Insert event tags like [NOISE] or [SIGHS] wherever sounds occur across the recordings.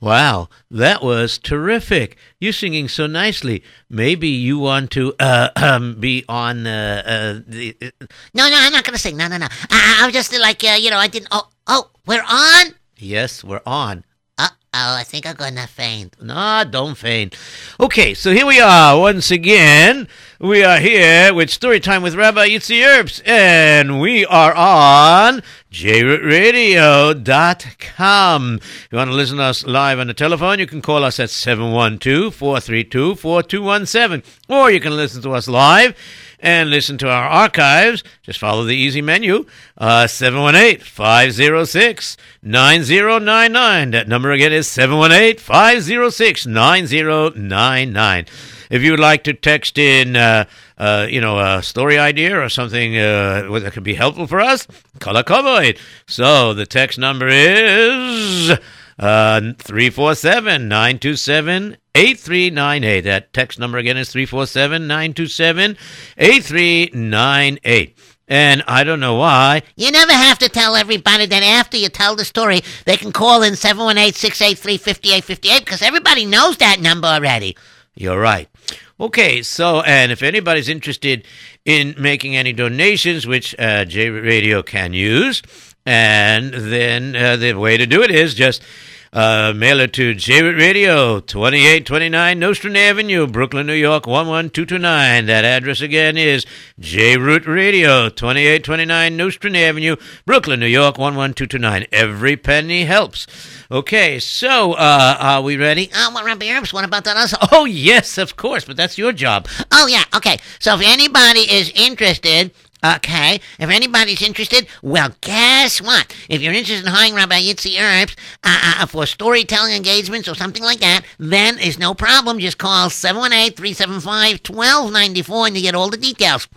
Wow, that was terrific. You're singing so nicely. Maybe you want to uh, um, be on uh, uh, the. Uh, No, no, I'm not gonna sing. No, no, no. I, I was just like, uh, you know, I didn't. Oh, oh, we're on. yes, we're on. Uh oh, I think I'm gonna faint. No, don't faint. Okay, so here we are once again. We are here with Storytime with Rabbi Yitzy Erps, and we are on jrootradio.com. If you want to listen to us live on the telephone, you can call us at 712-432-4217, or you can listen to us live and listen to our archives. Just follow the easy menu, uh, 718-506-9099. That number again is 718-506-9099. If you would like to text in, uh, uh, you know, a story idea or something uh, that could be helpful for us, call a kavod. So the text number is uh, 347-927-8398. That text number again is 347-927-8398. And I don't know why. You never have to tell everybody that after you tell the story, they can call in 718-683-5858 because everybody knows that number already. You're right. Okay, so and if anybody's interested in making any donations, which uh, J Radio can use, and then uh, the way to do it is just uh, mail it to J Radio, 2829 Nostrand Avenue, Brooklyn, New York, 11229. That address again is J Root Radio, 2829 Nostrand Avenue, Brooklyn, New York, 11229. Every penny helps. Okay, so uh, are we ready? Oh, well, Rabbi Herbs, what about that also? Oh, yes, of course, but that's your job. Oh, yeah, okay. So if anybody is interested, okay, if anybody's interested, well, guess what? If you're interested in hiring Rabbi Yitzy Herbs uh, uh, for storytelling engagements or something like that, then it's no problem. Just call 718-375-1294 and you get all the details.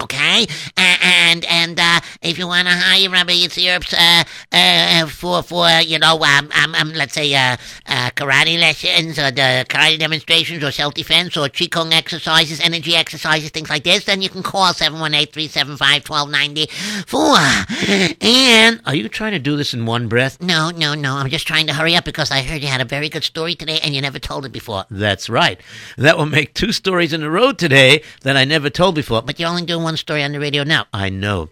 Okay, and and uh, if you want to hire Rabbi Yitzy Herbs uh, uh, for for you know um, um, um let's say uh, uh, karate lessons or the karate demonstrations or self defense or qigong exercises, energy exercises, things like this, then you can call 718-375-1294. And Are you trying to do this in one breath? no, no, no, I'm just trying to hurry up because I heard you had a very good story today and you never told it before. That's right. That will make two stories in a row today that I never told before. But But you're only doing one story on the radio now. I know.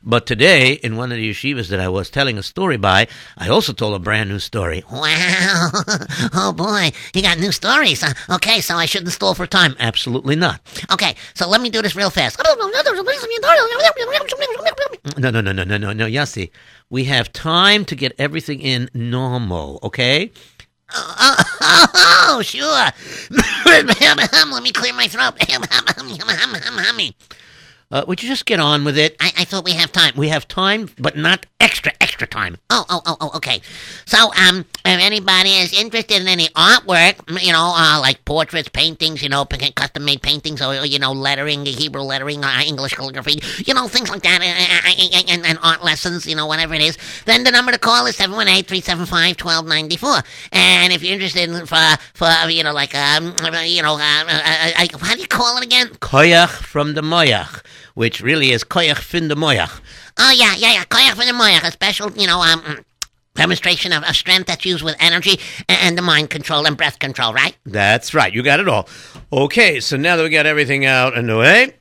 But today, in one of the yeshivas that I was telling a story by, I also told a brand new story. [LAUGHS] Wow. Oh boy, you got new stories. Huh? Okay, so I shouldn't stall for time. Absolutely not. Okay, so let me do this real fast. No, no, no, no, no, no, no, Yossi. We have time to get everything in normal, okay? Oh, oh, [LAUGHS] oh, sure. [LAUGHS] let me clear my throat. Uh, would you just get on with it? I, I thought we have time. We have time, but not extra, extra time. Oh, oh, oh, oh, okay. So, um, if anybody is interested in any artwork, you know, uh, like portraits, paintings, you know, custom made paintings, or, you know, lettering, Hebrew lettering, uh, English calligraphy, you know, things like that, and, and, and art lessons, you know, whatever it is, then the number to call is 718 375 1294. And if you're interested in, for, for, you know, like, um, you know, uh, uh, uh, how do you call it again? Koyach from the Moyach, which really is Koyach fin the Moyach. Oh, yeah, yeah, yeah, Koyach for the Moyach, a special, you know, um, demonstration of, of strength that's used with energy and, and the mind control and breath control, right? That's right. You got it all. Okay, so now that we got everything out and the way,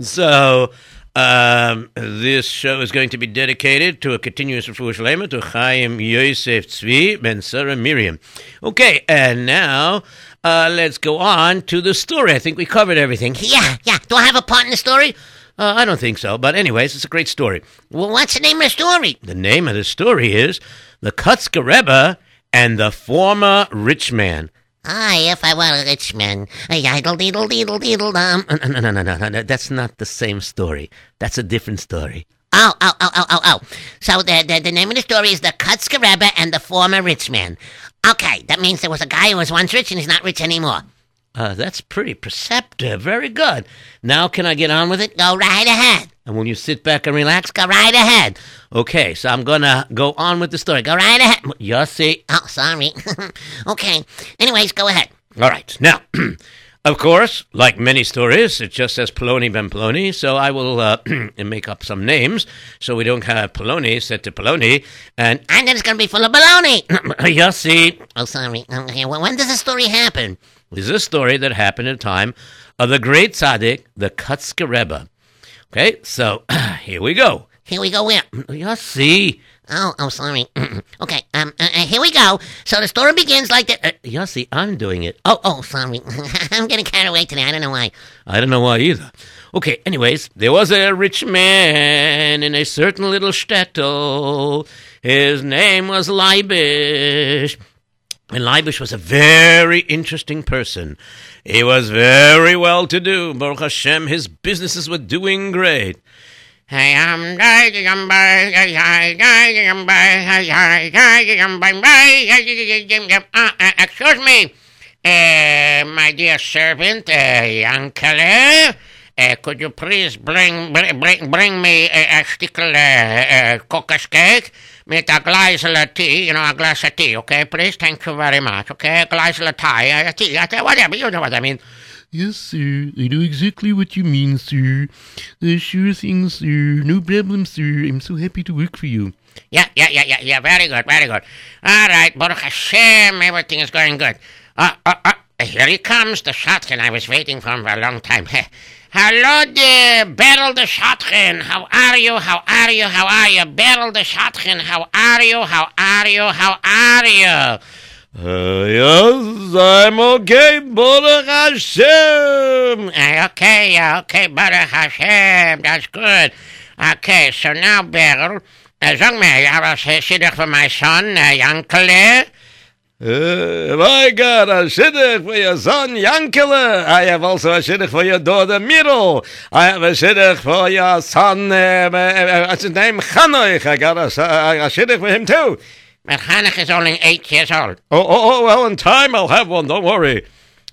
so um, this show is going to be dedicated to a continuous refuah shalema to Chaim Yosef Tzvi Ben Sarah Miriam. Okay, and now uh, let's go on to the story. I think we covered everything. Yeah, yeah. Do I have a part in the story? Uh, I don't think so, but anyways, it's a great story. Well, what's the name of the story? The name of the story is The Kotzker Rebbe and the Former Rich Man. Ah, if I were a rich man. A yiddle deedle deedle deedle dum. No, no, no, no, no, no, that's not the same story. That's a different story. Oh, oh, oh, oh, oh, oh. So the, the, the name of the story is The Kotzker Rebbe and the Former Rich Man. Okay, that means there was a guy who was once rich and he's not rich anymore. Uh, that's pretty perceptive. Very good. Now, can I get on with it? Go right ahead. And when you sit back and relax? Go right ahead. Okay, so I'm gonna go on with the story. Go right ahead. Yossi. Oh, sorry. [LAUGHS] okay. Anyways, go ahead. All right. Now, [CLEARS THROAT] Of course, like many stories, it just says Poloni Ben Poloni, so I will uh, [CLEARS THROAT] make up some names so we don't have Poloni said to Poloni. And And then it's going to be full of baloney. [CLEARS THROAT] you see, oh, sorry. Okay, well, when does this story happen? this is a story that happened at a time of the great tzaddik, the Kotzker Rebbe. Okay, so [CLEARS THROAT] here we go. Here we go. Where? You see, Oh, oh, sorry. [CLEARS THROAT] okay, um, uh, uh, here we go. So the story begins like that. Uh, you see, I'm doing it. oh, oh, sorry. [LAUGHS] I'm getting carried away today. I don't know why. I don't know why either. Okay, anyways, there was a rich man in a certain little shtetl. His name was Leibish. And Leibish was a very interesting person. He was very well to do. Baruch Hashem, his businesses were doing great. Uh, excuse me, uh, my dear servant, uh, Yankele, uh, could you please bring bring bring, me a, a stickel uh, uh, cake with a glass of tea, you know, a glass of tea, okay, please? Thank you very much, okay? A glass of tea, uh, tea, uh, whatever, you know what I mean. Yes, sir. I know exactly what you mean, sir. Uh, sure thing, sir. No problem, sir. I'm so happy to work for you. Yeah, yeah, yeah, yeah, yeah. Very good, very good. All right, Baruch Hashem, everything is going good. Uh, uh, uh, here he comes, the shadchan. I was waiting for him for a long time. Hello there, Beryl the shadchan. How are you? How are you? How are you? Beryl the shadchan. How are you? How are you? How are you? Uh, yes, I'm okay, Baruch Hashem. Uh, okay, uh, okay, Baruch Hashem. That's good. Okay, so now, Beryl, uh, sag mir, habe was shidduch für my son, uh, Yankele. Uh, my God, a shidduch for your son Yankele. I have also a shidduch for your daughter Miro. I have a shidduch for your son, uh, uh, uh, what's his name, Chanoich. I got a, a, a shidduch for him too. Mechanic is only eight years old. Oh, oh, oh, well, in time I'll have one, don't worry.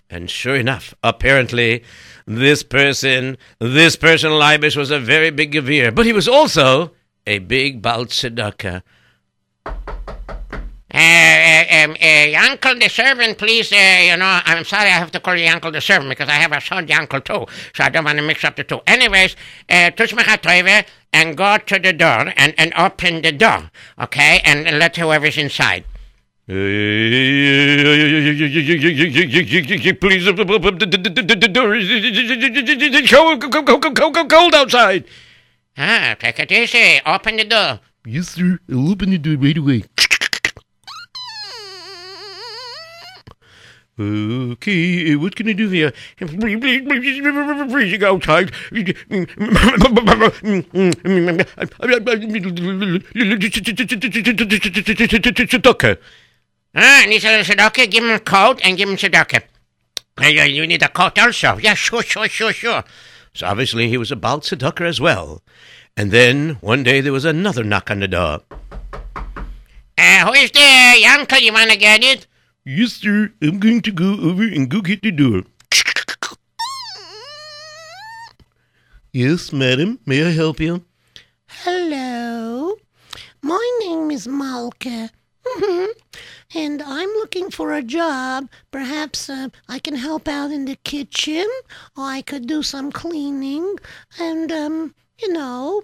And sure enough, apparently, this person, this person, Leibish, was a very big Gevir, but he was also a big Baal Tzedakah. Uh, uh, um, uh, uncle the servant, please, uh, you know, I'm sorry I have to call you uncle the servant because I have a son, the uncle too, so I don't want to mix up the two. Anyways, uh, touch my toive and go to the door and, and open the door, okay, and, and let whoever's inside. Please, the door is cold outside. Ah, take it easy, open the door. Yes, sir. I'll open the door right away. Okay, what can I do for you? Please, go outside. Tzedakah. Ah, needs a tzedakah, give him a coat and give him. Uh, you, need a coat also. Yeah, sure, sure, sure, sure. So obviously he was a Baal Tzedakah as well. And then one day there was another knock on the door. Uh, who is there, uncle? You want to get it? Yes, sir. I'm going to go over and go get the door. Yes, madam. May I help you? Hello. My name is Malka. Mhm. and I'm looking for a job. Perhaps uh, I can help out in the kitchen, or I could do some cleaning, and, um, you know.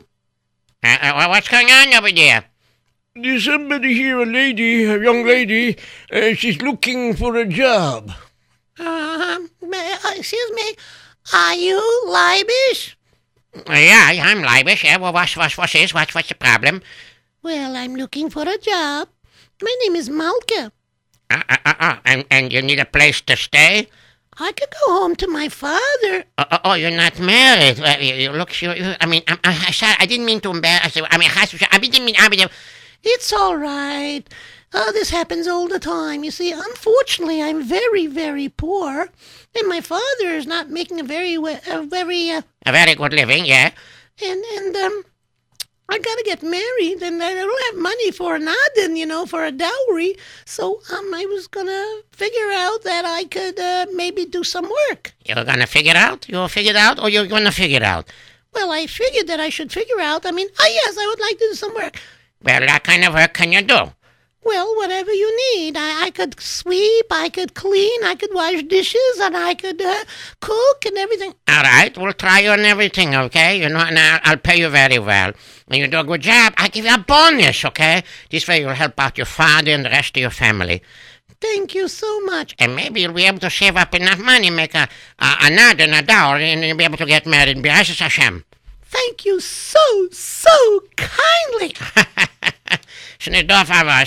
Uh, uh, what's going on over there? There's somebody here, a lady, a young lady. Uh, she's looking for a job. Uh, may, uh, excuse me. Are you Leibish? Uh, yeah, I'm Leibish. Yeah, well, what's, what's, what's this? What's, what's the problem? Well, I'm looking for a job. My name is Malka. Uh, uh, uh, uh, and, and you need a place to stay? I could go home to my father. Uh, uh, oh, you're not married. Uh, you, you look, you, you- I mean, I, I, I, sorry, I didn't mean to embarrass you. I mean, I didn't mean, I mean, It's all right. Oh, this happens all the time. You see, unfortunately, I'm very, very poor, and my father is not making a very, a very, uh, a very good living, yeah. and and um, I gotta get married, and I don't have money for an adin, you know, for a dowry. So um, I was gonna figure out that I could uh, maybe do some work. You're gonna figure it out? You'll figure it out, or you're gonna figure it out? Well, I figured that I should figure out. I mean, oh yes, I would like to do some work. Well, what kind of work can you do? Well, whatever you need. I, I could sweep, I could clean, I could wash dishes, and I could uh, cook and everything. All right, we'll try you on everything, okay? You know, and I'll, I'll pay you very well. When you do a good job, I'll give you a bonus, okay? This way you'll help out your father and the rest of your family. Thank you so much. And maybe you'll be able to save up enough money, make a, a, a nod and a dower, and you'll be able to get married. B'Ezras Hashem. Thank you so, so kindly. [LAUGHS]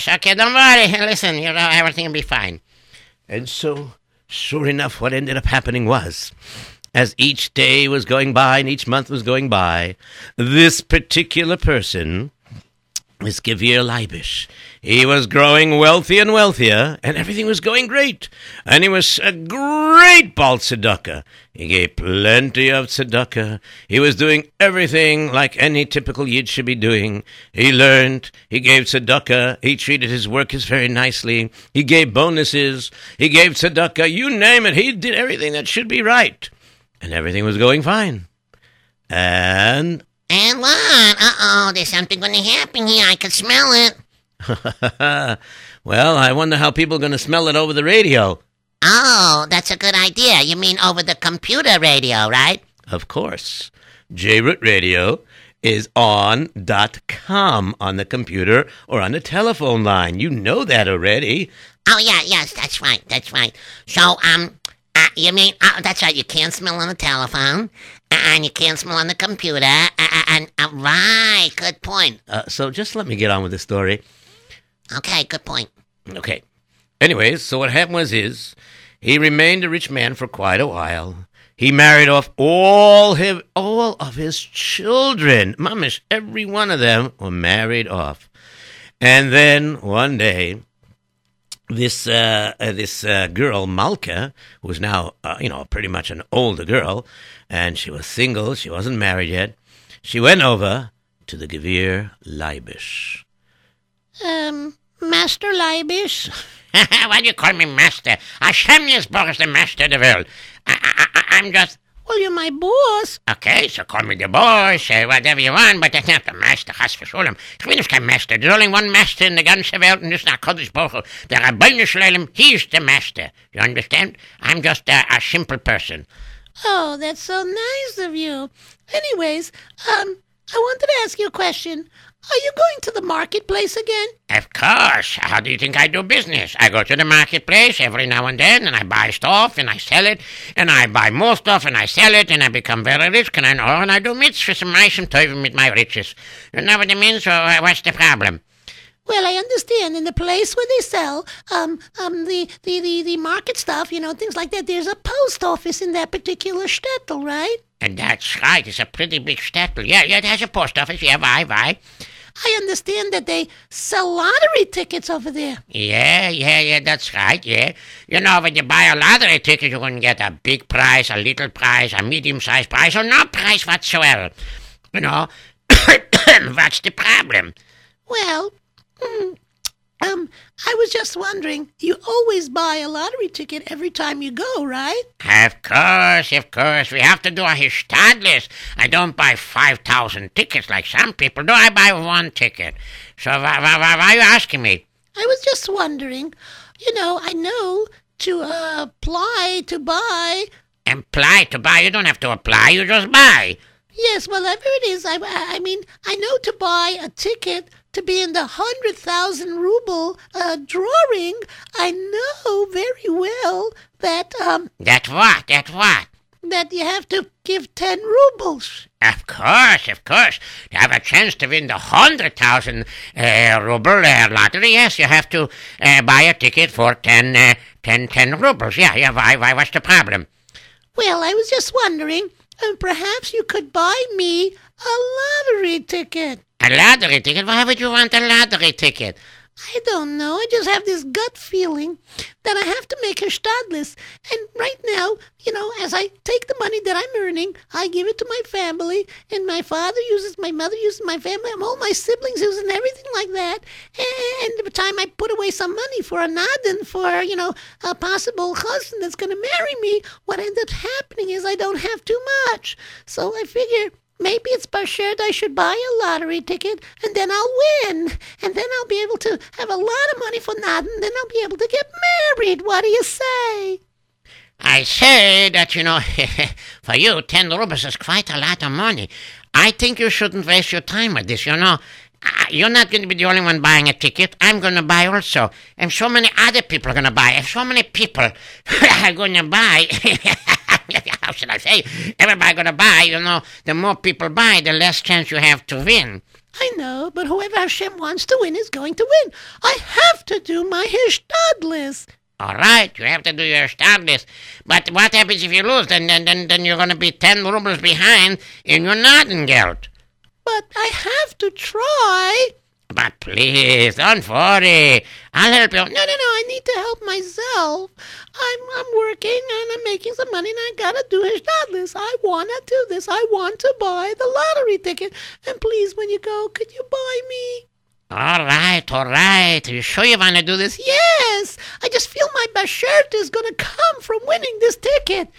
Okay, don't worry. [LAUGHS] Listen, you know, everything will be fine. And so, sure enough, what ended up happening was, as each day was going by and each month was going by, this particular person, this Gevir Leibish, he was growing wealthy and wealthier, and everything was going great. And he was a great Baal Tzedakah. He gave plenty of tzedakah. He was doing everything like any typical Yid should be doing. He learned. He gave tzedakah. He treated his workers very nicely. He gave bonuses. He gave tzedakah. You name it. He did everything that should be right. And everything was going fine. And And what? Uh oh, there's something going to happen here. I can smell it. [LAUGHS] well, I wonder how people are going to smell it over the radio. Oh, that's a good idea. You mean over the computer radio, right? Of course. JRoot Radio is on dot .com on the computer or on the telephone line. You know that already. Oh yeah, yes, that's right, that's right. So, um, uh, you mean uh, that's right? You can't smell on the telephone, and you can't smell on the computer, uh, and uh, right, good point. Uh, so just let me get on with the story. Okay, good point. Okay. Anyways, so what happened was is he remained a rich man for quite a while. He married off all his all of his children. Mamish, every one of them were married off. And then one day, this uh, uh, this uh, girl Malka, who was now uh, you know pretty much an older girl, and she was single. She wasn't married yet. She went over to the Gevir Leibish. Um, Master Leibish. [LAUGHS] Why do you call me master? Hashem Yisborg is the master of the world. I, I, I'm just... Well, you're my boss. Okay, so call me the boss, uh, whatever you want, but that's not the master, Chas v'sholem. Ich bin nicht kein master. There's only one master in the ganze Welt, and this is not Kodesh Hu. The Rabbeinu Shalom, he's the master. You understand? I'm just a, a simple person. Oh, that's so nice of you. Anyways, um, I wanted to ask you a question. Are you going to the marketplace again? Of course. How do you think I do business? I go to the marketplace every now and then, and I buy stuff, and I sell it, and I buy more stuff, and I sell it, and I become very rich, and I know, and I do mitzvahs and reishim tovim with my riches. You know what I mean? So uh, what's the problem? Well, I understand. In the place where they sell um um the, the, the, the market stuff, you know, things like that, there's a post office in that particular shtetl, right? And that's right. It's a pretty big shtetl. Yeah, yeah, it has a post office. Yeah, why, why? I understand that they sell lottery tickets over there. Yeah, yeah, yeah, that's right, yeah. You know, when you buy a lottery ticket, you can get a big prize, a little prize, a medium-sized prize, or no prize whatsoever. You know, [COUGHS] [COUGHS] what's the problem? Well, hmm, um, I was just wondering, you always buy a lottery ticket every time you go, right? Of course, of course. We have to do a hishtadlis. I don't buy 5,000 tickets like some people do. I buy one ticket. So why, why, why, why are you asking me? I was just wondering, you know, I know to uh, apply to buy. Apply to buy. You don't have to apply. You just buy. Yes, whatever it is, I, I mean, I know to buy a ticket to be in the 100,000 ruble uh, drawing. I know very well that, um, That what? That what? that you have to give 10 rubles. Of course, of course. To have a chance to win the 100,000 uh, ruble uh, lottery, yes, you have to uh, buy a ticket for 10, uh, 10, 10 rubles. Yeah, yeah, why, why, what's the problem? Well, I was just wondering, uh, perhaps you could buy me a lottery ticket. A lottery ticket? Why would you want a lottery ticket? I don't know. I just have this gut feeling that I have to make a stadlis. And right now, you know, as I take the money that I'm earning, I give it to my family, and my father uses, my mother uses, my family, all my siblings use, and everything like that. And the time I put away some money for a nadin, for, you know, a possible husband that's going to marry me, what ends up happening is I don't have too much. So I figure maybe it's Bashert I should buy a lottery ticket and then I'll win. And then I'll be able to have a lot of money for nothing. Then I'll be able to get married. What do you say? I say that, you know, [LAUGHS] for you, 10 rubles is quite a lot of money. I think you shouldn't waste your time with this, you know. You're not going to be the only one buying a ticket. I'm going to buy also. And so many other people are going to buy. And so many people [LAUGHS] are going to buy, [LAUGHS] how should I say? Everybody going to buy, you know, the more people buy, the less chance you have to win. I know, but whoever Hashem wants to win is going to win. I have to do my Hishtadlis. All right, you have to do your status. But what happens if you lose? Then, then, then, then you're going to be 10 rubles behind in your Nottingeld. But I have to try. But please, don't worry. I'll help you. No, no, no. I need to help myself. I'm I'm working and I'm making some money and I gotta do this. I wanna do this. I want to buy the lottery ticket. And please, when you go, could you buy me? All right, all right. Are you sure you want to do this? Yes. I just feel my best shirt is gonna come from winning this ticket.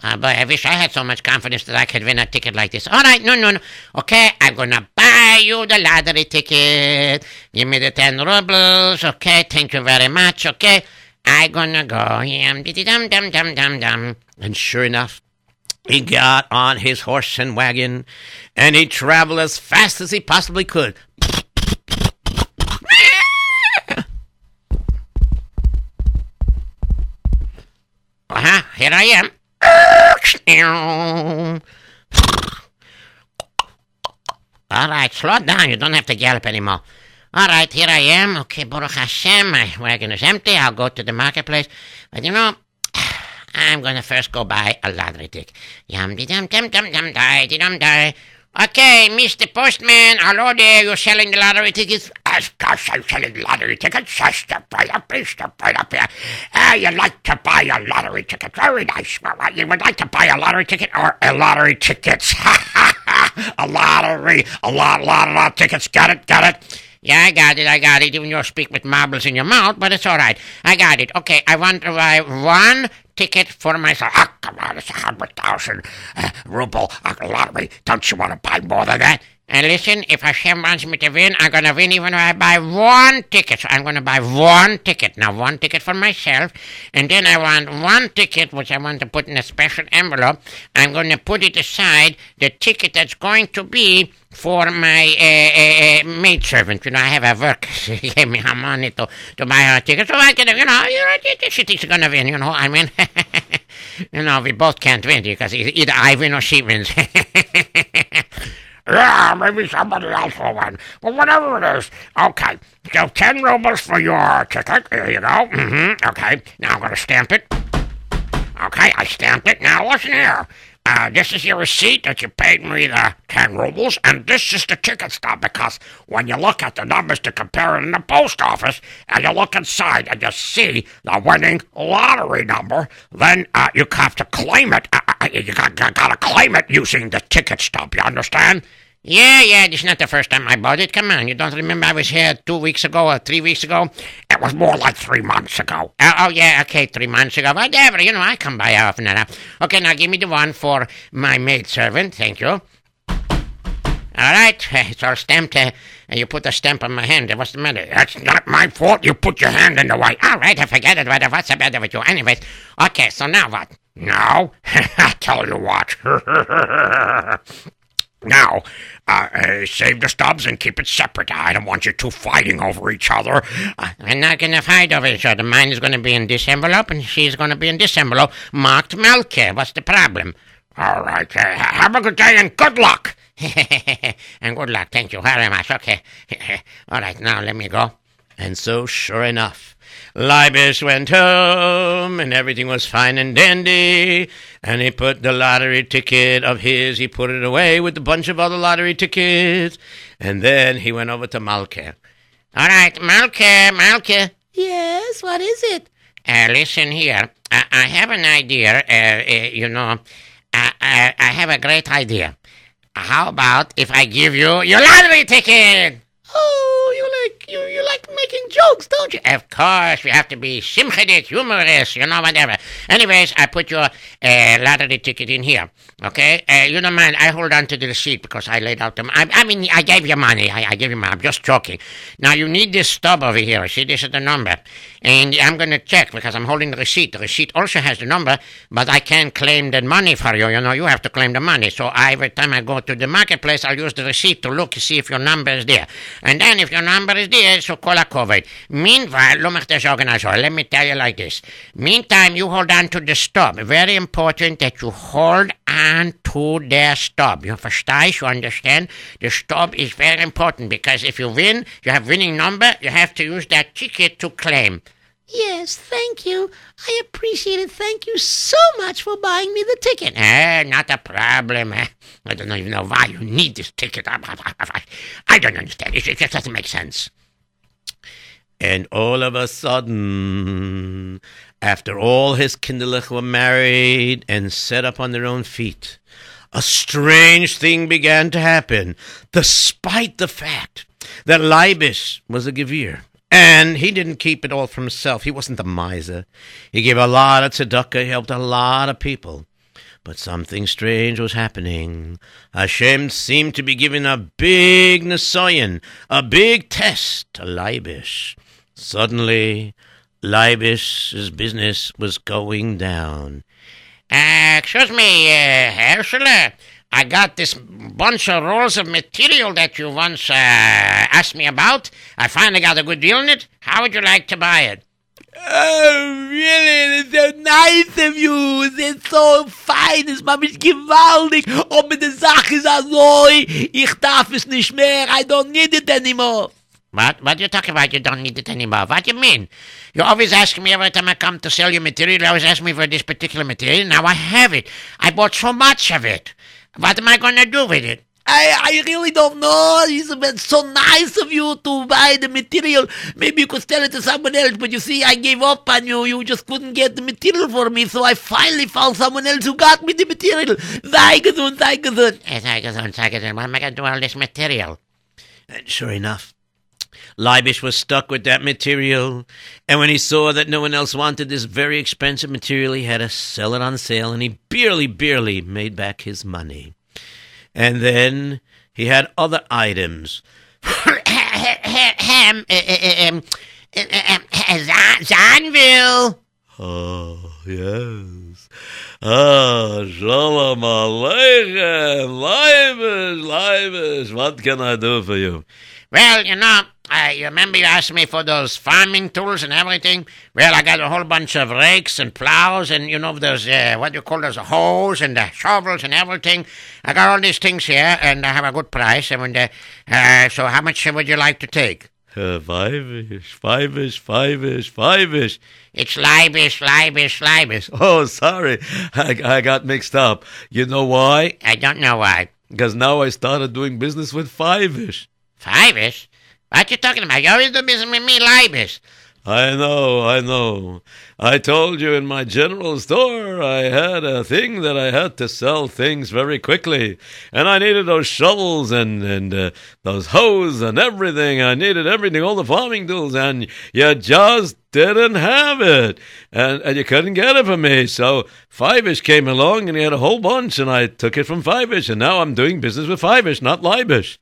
Uh, but I wish I had so much confidence that I could win a ticket like this. All right, no, no, no. Okay, I'm gonna buy you the lottery ticket. Give me the 10 rubles. Okay, thank you very much. Okay, I'm gonna go. Dum, dum, dum, dum, dum. And sure enough, he got on his horse and wagon, and he traveled as fast as he possibly could. [LAUGHS] Uh-huh, here I am. All right, slow down. You don't have to gallop anymore. All right, here I am. Okay, Baruch Hashem, my wagon is empty. I'll go to the marketplace. But you know, [SIGHS] I'm gonna first go buy a lottery ticket. Yum dum dum dum dum die dum die. Okay, Mr. Postman, hello there. You're selling the lottery tickets? Of course, I'm selling lottery tickets. Sister, right up here, step right up here. Ah, you like to buy a lottery ticket? Very nice. Well, You would like to buy a lottery ticket or a lottery tickets? [LAUGHS] a lottery, a lot, lot, lot of tickets. Got it, got it. Yeah, I got it, I got it. Even you speak with marbles in your mouth, but it's all right. I got it. Okay, I want to buy one ticket for myself. Ah, come on, it's a hundred thousand uh, ruble uh, lottery. Don't you want to buy more than that? And listen, if Hashem wants me to win, I'm gonna win even if I buy one ticket. So I'm gonna buy one ticket. Now, one ticket for myself, and then I want one ticket, which I want to put in a special envelope. I'm gonna put it aside, the ticket that's going to be for my uh, uh, uh, maidservant. You know, I have a work. [LAUGHS] She gave me her money to, to buy her ticket, so I can, you know, you know, she thinks she's gonna win. You know, I mean, [LAUGHS] you know, we both can't win because either I win or she wins. [LAUGHS] Yeah, maybe somebody else will win. Well, whatever it is. Okay, so 10 rubles for your ticket. There you go. Mm-hmm. Okay, now I'm going to stamp it. Okay, I stamped it. Now listen here. Uh, this is your receipt that you paid me the 10 rubles, and this is the ticket stub because when you look at the numbers to compare it in the post office, and you look inside and you see the winning lottery number, then uh, you have to claim it. Uh, uh, you got, got, gotta claim it using the ticket stub, you understand? Yeah, yeah, this is not the first time I bought it. Come on, you don't remember I was here two weeks ago or three weeks ago? It was more like three months ago. Oh, oh yeah, okay, three months ago. Whatever, you know, I come by often enough. Okay, now give me the one for my maidservant. Thank you. All right, [LAUGHS] it's all stamped. Uh, you put a stamp on my hand. What's the matter? That's not my fault. You put your hand in the way. All right, I forget it. What- What's the matter with you? Anyways, okay, so now what? Now, [LAUGHS] I tell you what. [LAUGHS] Now, uh, uh, save the stubs and keep it separate. I don't want you two fighting over each other. Uh, We're not going to fight over each other. Mine is going to be in this envelope, and she's going to be in this envelope, marked Melke. What's the problem? All right. Uh, have a good day and good luck. [LAUGHS] and good luck. Thank you very much. Okay. [LAUGHS] All right. Now let me go. And so, sure enough, Leibish went home, and everything was fine and dandy. And he put the lottery ticket of his, he put it away with a bunch of other lottery tickets. And then he went over to Malke. All right, Malke, Malke. Yes, what is it? Uh, listen here. I, I have an idea. Uh, uh, you know, I, I, I have a great idea. How about if I give you your lottery ticket? Oh, you like you you like making jokes, don't you? Of course, you have to be simchadik, humorous, you know, whatever. Anyways, I put your uh, lottery ticket in here, okay? Uh, you don't mind, I hold on to the receipt because I laid out the I, I mean, I gave you money. I, I gave you money. I'm just joking. Now, you need this stub over here. See, this is the number. And I'm going to check because I'm holding the receipt. The receipt also has the number, but I can't claim the money for you. You know, you have to claim the money. So I, every time I go to the marketplace, I'll use the receipt to look to see if your number is there. And then if your number is there, so call a COVID. Meanwhile, das sagen also, let me tell you like this. Meantime, you hold on to the stub. Very important that you hold on to the stub. You verstehst? You understand? The stub is very important because if you win, you have winning number, you have to use that ticket to claim. Yes, thank you. I appreciate it. Thank you so much for buying me the ticket. Eh, not a problem. eh. I don't even know why you need this ticket. [LAUGHS] I don't understand. It just doesn't make sense. And all of a sudden, after all his kinderlich were married and set up on their own feet, a strange thing began to happen, despite the fact that Leibish was a Gevir. And he didn't keep it all for himself. He wasn't a miser. He gave a lot of tzedakah. He helped a lot of people. But something strange was happening. Hashem seemed to be giving a big Nisayan, a big test to Leibish. Suddenly, Leibish's business was going down. Uh, excuse me, uh, Herschel. I got this bunch of rolls of material that you once uh, asked me about. I finally got a good deal on it. How would you like to buy it? Oh, really? It's so nice of you. It's so fine. Es war mich gewaltig. Aber die Sache ist also, ich darf es nicht mehr. I don't need it anymore. What? What are you talking about? You don't need it anymore. What do you mean? You always ask me every time I come to sell you material. You always ask me for this particular material. Now I have it. I bought so much of it. What am I going to do with it? I, I really don't know. It's been so nice of you to buy the material. Maybe you could sell it to someone else, but you see, I gave up on you. You just couldn't get the material for me, so I finally found someone else who got me the material. Sei gesund, sei gesund. Yes, I guess I'm. What am I going to do with all this material? And sure enough, Leibish was stuck with that material. And when he saw that no one else wanted this very expensive material, he had to sell it on sale, and he barely, barely made back his money. And then he had other items. Zanville. Oh, yes. Ah, Shalom Aleichem. Leibish, Leibish. What can I do for you? Well, you know, uh, you remember you asked me for those farming tools and everything? Well, I got a whole bunch of rakes and plows and, you know, those, uh, what do you call those, hoes and the shovels and everything. I got all these things here and I have a good price. And when the, uh, so how much would you like to take? Uh, five-ish, five-ish, five-ish, five-ish. It's Leibish, Leibish, Leibish. [LAUGHS] Oh, sorry. I, I got mixed up. You know why? I don't know why. Because now I started doing business with five-ish. Five-ish? What you talking about? You always do business with me, Leibish. I know, I know. I told you in my general store I had a thing that I had to sell things very quickly. And I needed those shovels and, and uh, those hoes and everything. I needed everything, all the farming tools, and you just didn't have it. And, and you couldn't get it from me. So Five-ish came along and he had a whole bunch, and I took it from Five-ish. And now I'm doing business with Five-ish, not Leibish.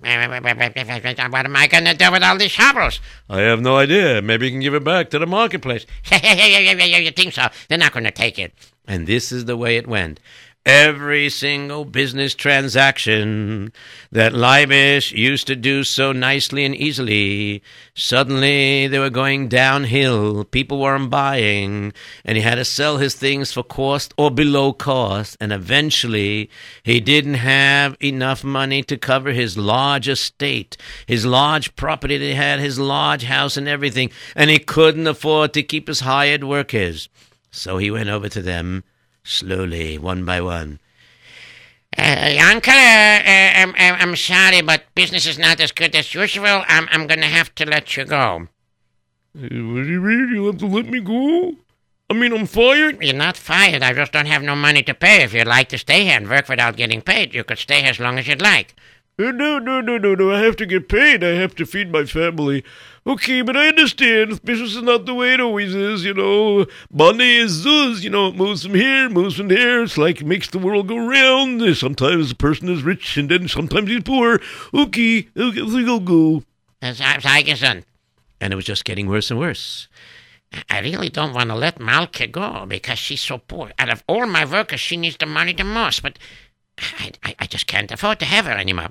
What am I going to do with all these shovels? I have no idea. Maybe you can give it back to the marketplace. [LAUGHS] you think so? They're not going to take it. And this is the way it went. Every single business transaction that Leibish used to do so nicely and easily, suddenly they were going downhill. People weren't buying, and he had to sell his things for cost or below cost. And eventually, he didn't have enough money to cover his large estate, his large property that he had, his large house, and everything. And he couldn't afford to keep his hired workers. So he went over to them slowly, one by one. Uh, Uncle, uh, uh, I'm, I'm I'm sorry, but business is not as good as usual. I'm, I'm going to have to let you go. What do you mean? You have to let me go? I mean, I'm fired? You're not fired. I just don't have no money to pay. If you'd like to stay here and work without getting paid, you could stay here as long as you'd like. Uh, no, no, no, no, no. I have to get paid. I have to feed my family. Okay, but I understand. Business is not the way it always is, you know. Money is zuz, you know. It moves from here, moves from there. It's like it makes the world go round. Sometimes a person is rich and then sometimes he's poor. Okay, okay, go, go. Sei. And it was just getting worse and worse. I really don't want to let Malka go because she's so poor. Out of all my workers, she needs the money the most, but I, I, I just can't afford to have her anymore.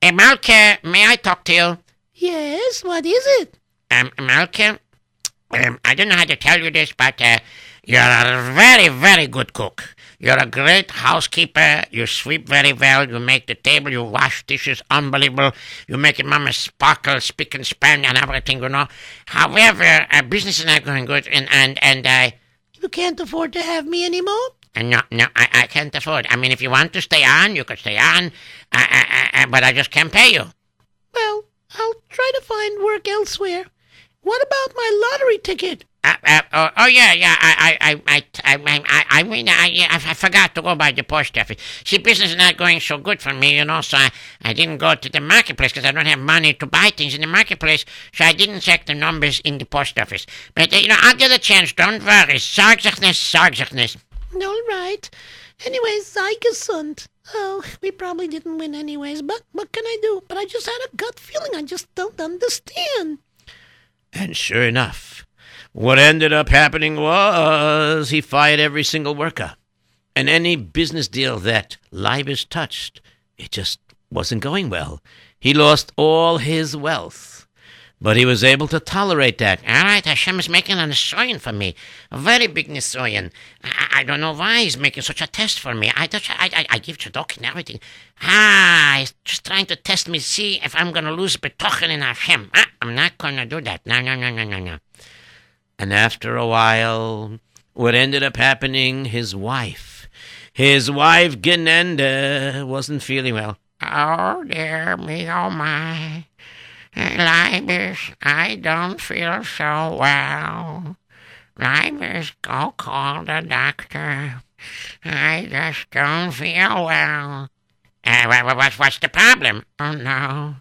Hey, Malka, may I talk to you? Yes, what is it? Um, Malka, um, I don't know how to tell you this, but uh, you're a very, very good cook. You're a great housekeeper. You sweep very well. You make the table. You wash dishes. Unbelievable. You make your mama sparkle, spick and span, and everything, you know. However, uh, business is not going good, and and and I. You can't afford to have me anymore? Uh, no, no, I, I can't afford. I mean, if you want to stay on, you could stay on, uh, uh, uh, but I just can't pay you. Well, I'll try to find work elsewhere. What about my lottery ticket? Uh, uh, oh, oh, yeah, yeah. I, I, I, I, I, I mean, I, I, I forgot to go by the post office. See, business is not going so good for me, you know. So I, I didn't go to the marketplace because I don't have money to buy things in the marketplace. So I didn't check the numbers in the post office. But uh, you know, I'll get a chance. Don't worry. Sorg sich All right. Anyways, sei gesund. Oh, we probably didn't win anyways, but what can I do? But I just had a gut feeling I just don't understand. And sure enough, what ended up happening was he fired every single worker. And any business deal that Leibish touched, it just wasn't going well. He lost all his wealth. But he was able to tolerate that. All right, Hashem is making an Nisoyan for me. A very big Nisoyan. I, I don't know why he's making such a test for me. I just, I, I, I give tzedakah and everything. Ah, he's just trying to test me, see if I'm going to lose betochen in Hashem. Ah, I'm not going to do that. No, no, no, no, no, no. And after a while, what ended up happening, his wife, his wife Genenda, wasn't feeling well. Oh, dear me, oh, my. Leibish, I don't feel so well. Leibish, go call the doctor. I just don't feel well. Uh, what, what, what's the problem? Oh, no.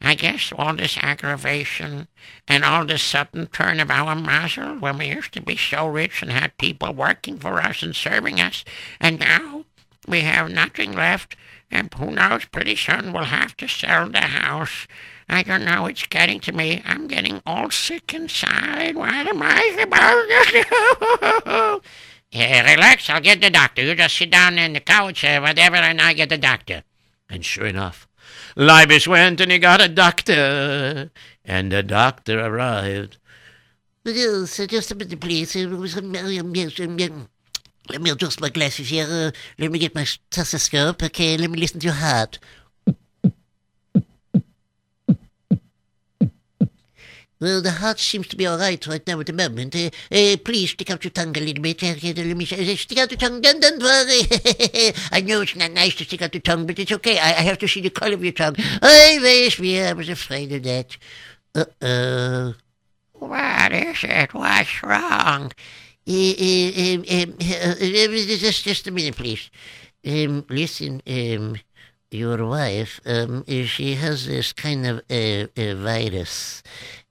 I guess all this aggravation and all this sudden turn of our mazel when we used to be so rich and had people working for us and serving us, and now we have nothing left, and who knows, pretty soon we'll have to sell the house. I don't know, it's getting to me. I'm getting all sick inside. What am I supposed to do? [LAUGHS] Yeah, relax, I'll get the doctor. You just sit down in the couch or whatever, and I'll get the doctor. And sure enough, Leibish went and he got a doctor. And the doctor arrived. Yes, uh, just a minute, please. Uh, Let me adjust my glasses here. Uh, let me get my stethoscope. Okay, let me listen to your heart. Well, the heart seems to be all right right now at the moment. Uh, uh, please stick out your tongue a little bit. Uh, stick out your tongue. Don't, don't worry. [LAUGHS] I know it's not nice to stick out your tongue, but it's okay. I, I have to see the color of your tongue. I wish me. I was afraid of that. Uh-oh. What is it? What's wrong? Uh, just, just a minute, please. Um, listen, um, your wife, um, she has this kind of uh, virus,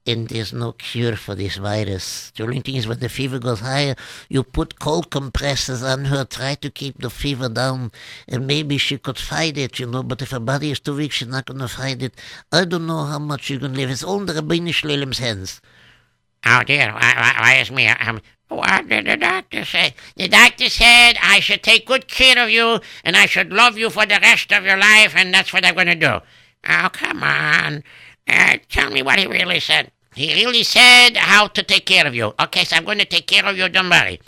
and there's no cure for this virus. The only thing is when the fever goes higher, you put cold compressors on her, try to keep the fever down, and maybe she could fight it, you know, but if her body is too weak, she's not going to fight it. I don't know how much going to live. It's all in the Rabbeinu hands. Oh, dear. Why, why, why is me? Um, what did the doctor say? The doctor said I should take good care of you and I should love you for the rest of your life, and that's what I'm going to do. Oh, come on. Uh, tell me what he really said. He really said how to take care of you. Okay, so I'm going to take care of you, don't worry.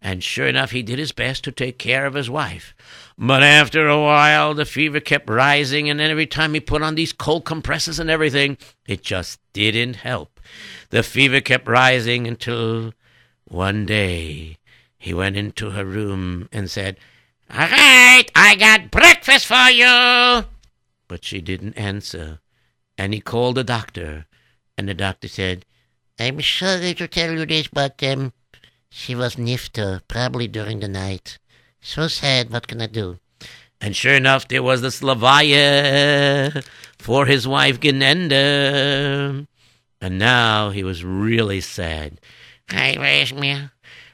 And sure enough, he did his best to take care of his wife. But after a while, the fever kept rising, and then every time he put on these cold compresses and everything, it just didn't help. The fever kept rising until one day he went into her room and said, All right, I got breakfast for you. But she didn't answer, and he called the doctor, and the doctor said, I'm sorry to tell you this, but um, she was nifter, probably during the night. So sad, what can I do? And sure enough, there was the Slavaya for his wife Genenda. And now he was really sad. Hey, where's me?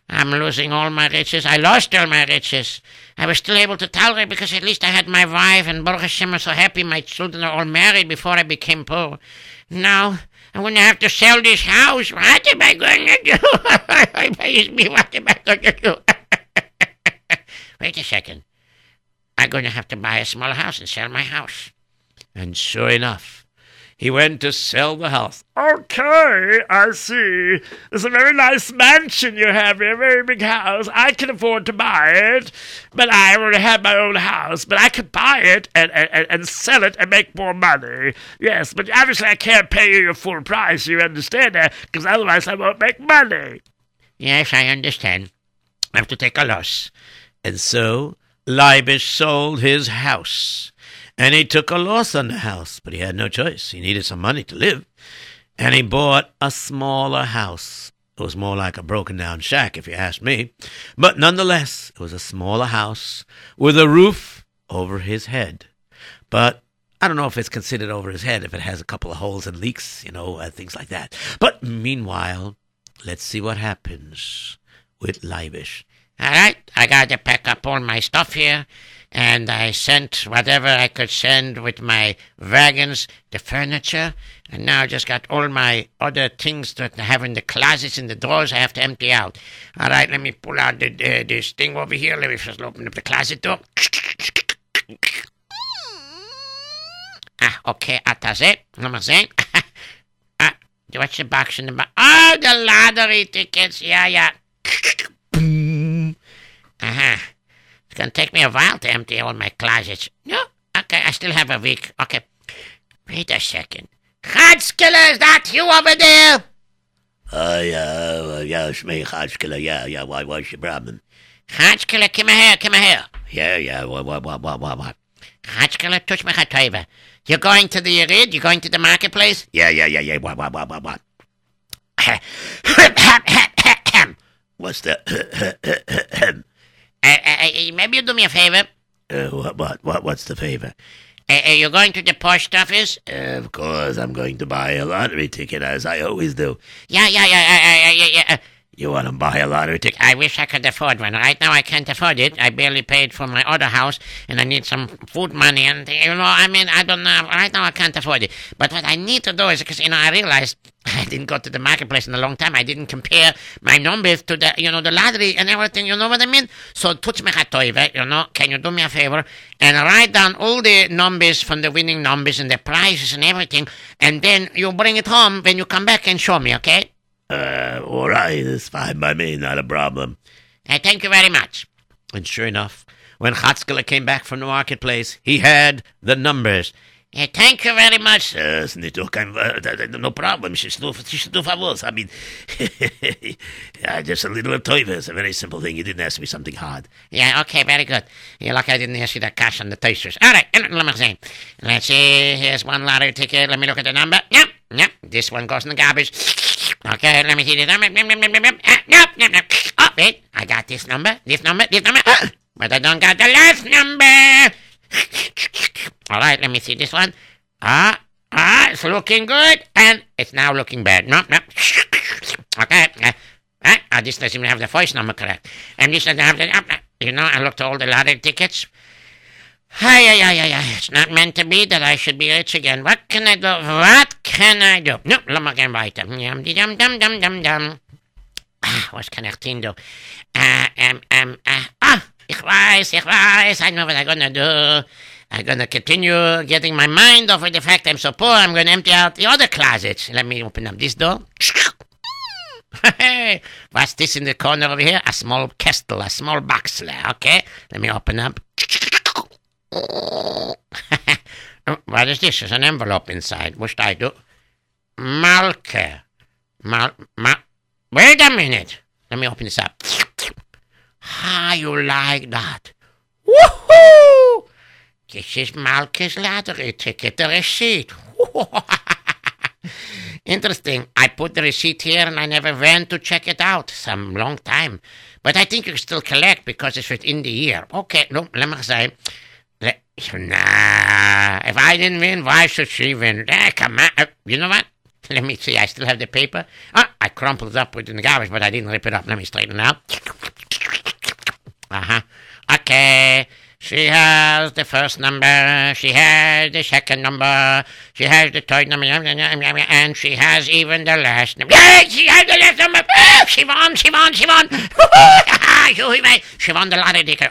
I'm losing all my riches. I lost all my riches. I was still able to tolerate because at least I had my wife, and Baruch Hashem, I'm so happy my children are all married before I became poor. Now, I'm going to have to sell this house. What am I going to do? [LAUGHS] Praise me, what am I going to do? [LAUGHS] Wait a second. I'm going to have to buy a small house and sell my house. And sure enough, he went to sell the house. Okay, I see. It's a very nice mansion you have here, a very big house. I can afford to buy it, but I already have my own house. But I could buy it and, and, and sell it and make more money. Yes, but obviously I can't pay you your full price, you understand that? Because otherwise I won't make money. Yes, I understand. I have to take a loss. And so Leibish sold his house. And he took a loss on the house, but he had no choice. He needed some money to live. And he bought a smaller house. It was more like a broken down shack, if you ask me. But nonetheless, it was a smaller house with a roof over his head. But I don't know if it's considered over his head if it has a couple of holes and leaks, you know, uh, things like that. But meanwhile, let's see what happens with Leibish. All right, I got to pack up all my stuff here, and I sent whatever I could send with my wagons, the furniture, and now I just got all my other things that I have in the closets and the drawers I have to empty out. All right, let me pull out the, uh, this thing over here. Let me first open up the closet door. [LAUGHS] Ah, okay, [LAUGHS] ah, that's it. Nummer sehen. ah, what's the box in the back? Oh, the lottery tickets. Yeah, yeah. [LAUGHS] Uh-huh. Gonna take me a while to empty all my closets. No? Okay, I still have a week. Okay. Wait a second. Hatskiller, is that you over there? Uh, yeah, uh, yeah, it's me, Hodgkiller. Yeah, yeah, why, what's your problem? Hatskiller, come here, come here. Yeah, yeah, what, what, what, what, what, what? Hatskiller, touch my hatoiva. You're going to the Yerid? You're going to the marketplace? Yeah, yeah, yeah, yeah, what, what, what, what, what? [COUGHS] What's that? [COUGHS] [COUGHS] Uh, uh, uh, maybe you do me a favor. uh, what, what, what, what's the favor? Uh, uh, you're going to the post office? Of course, I'm going to buy a lottery ticket, as I always do. Yeah, yeah, yeah, yeah, yeah, yeah. You want to buy a lottery ticket? I wish I could afford one. Right now, I can't afford it. I barely paid for my other house, and I need some food money. And you know, I mean, I don't know. Right now, I can't afford it. But what I need to do is because you know, I realized [LAUGHS] I didn't go to the marketplace in a long time. I didn't compare my numbers to the you know the lottery and everything. You know what I mean? So touch me hatoive, you know. Can you do me a favor and write down all the numbers from the winning numbers and the prizes and everything, and then you bring it home when you come back and show me, okay? Uh, all right, it's fine by me, not a problem. Uh, thank you very much. And sure enough, when Hatskiller came back from the marketplace, he had the numbers. Uh, thank you very much. Uh, kein, uh, th- no problem. She's no, she's no favors. I mean, yeah, [LAUGHS] just a little toive. It's a very simple thing. You didn't ask me something hard. Yeah, okay, very good. You're lucky I didn't ask you that cash on the toasters. All right, let me see. Let's see. Here's one lottery ticket. Let me look at the number. Yep, yep. This one goes in the garbage. Okay, let me see the number. Nope, yep, yep. Oh, wait. I got this number, this number, this number. Ah, But I don't got the last number. All right, let me see this one. Ah, ah, it's looking good, and it's now looking bad. No, no. Okay. Uh, uh, uh, this doesn't even have the voice number correct. And this doesn't have the. Uh, uh, you know, I looked at all the lottery tickets. Hi, hi, hi, hi. It's not meant to be that I should be rich again. What can I do? What can I do? No, lass mal gern weiter. Yum, dum, dum, dum, dum, dum. Ah, was kann ich denn do? Uh, um, um, uh, ah, ich weiß, ich weiß. I know what I'm gonna do. I'm gonna continue getting my mind over the fact I'm so poor. I'm gonna empty out the other closets. Let me open up this door. Hey, what's this in the corner over here? A small kestel, a small box. Okay, let me open up. What is this? There's an envelope inside. What should I do? Malke. Mal, mal. Wait a minute. Let me open this up. How you like that? Woohoo! This is Malke's lottery ticket, the receipt. [LAUGHS] Interesting. I put the receipt here and I never went to check it out. Some long time. But I think you still collect because it's within the year. Okay, no, let me say. Nah, if I didn't win, why should she win? Eh, come on. Uh, you know what? Let me see. I still have the paper. Ah, I crumpled up within the garbage, but I didn't rip it up. Let me straighten it out. Uh huh. Okay. She has the first number. She has the second number. She has the third number, and she has even the last number. Yeah, she has the last number. Oh, [LAUGHS] she won. She won. She won. she won the lottery ticket.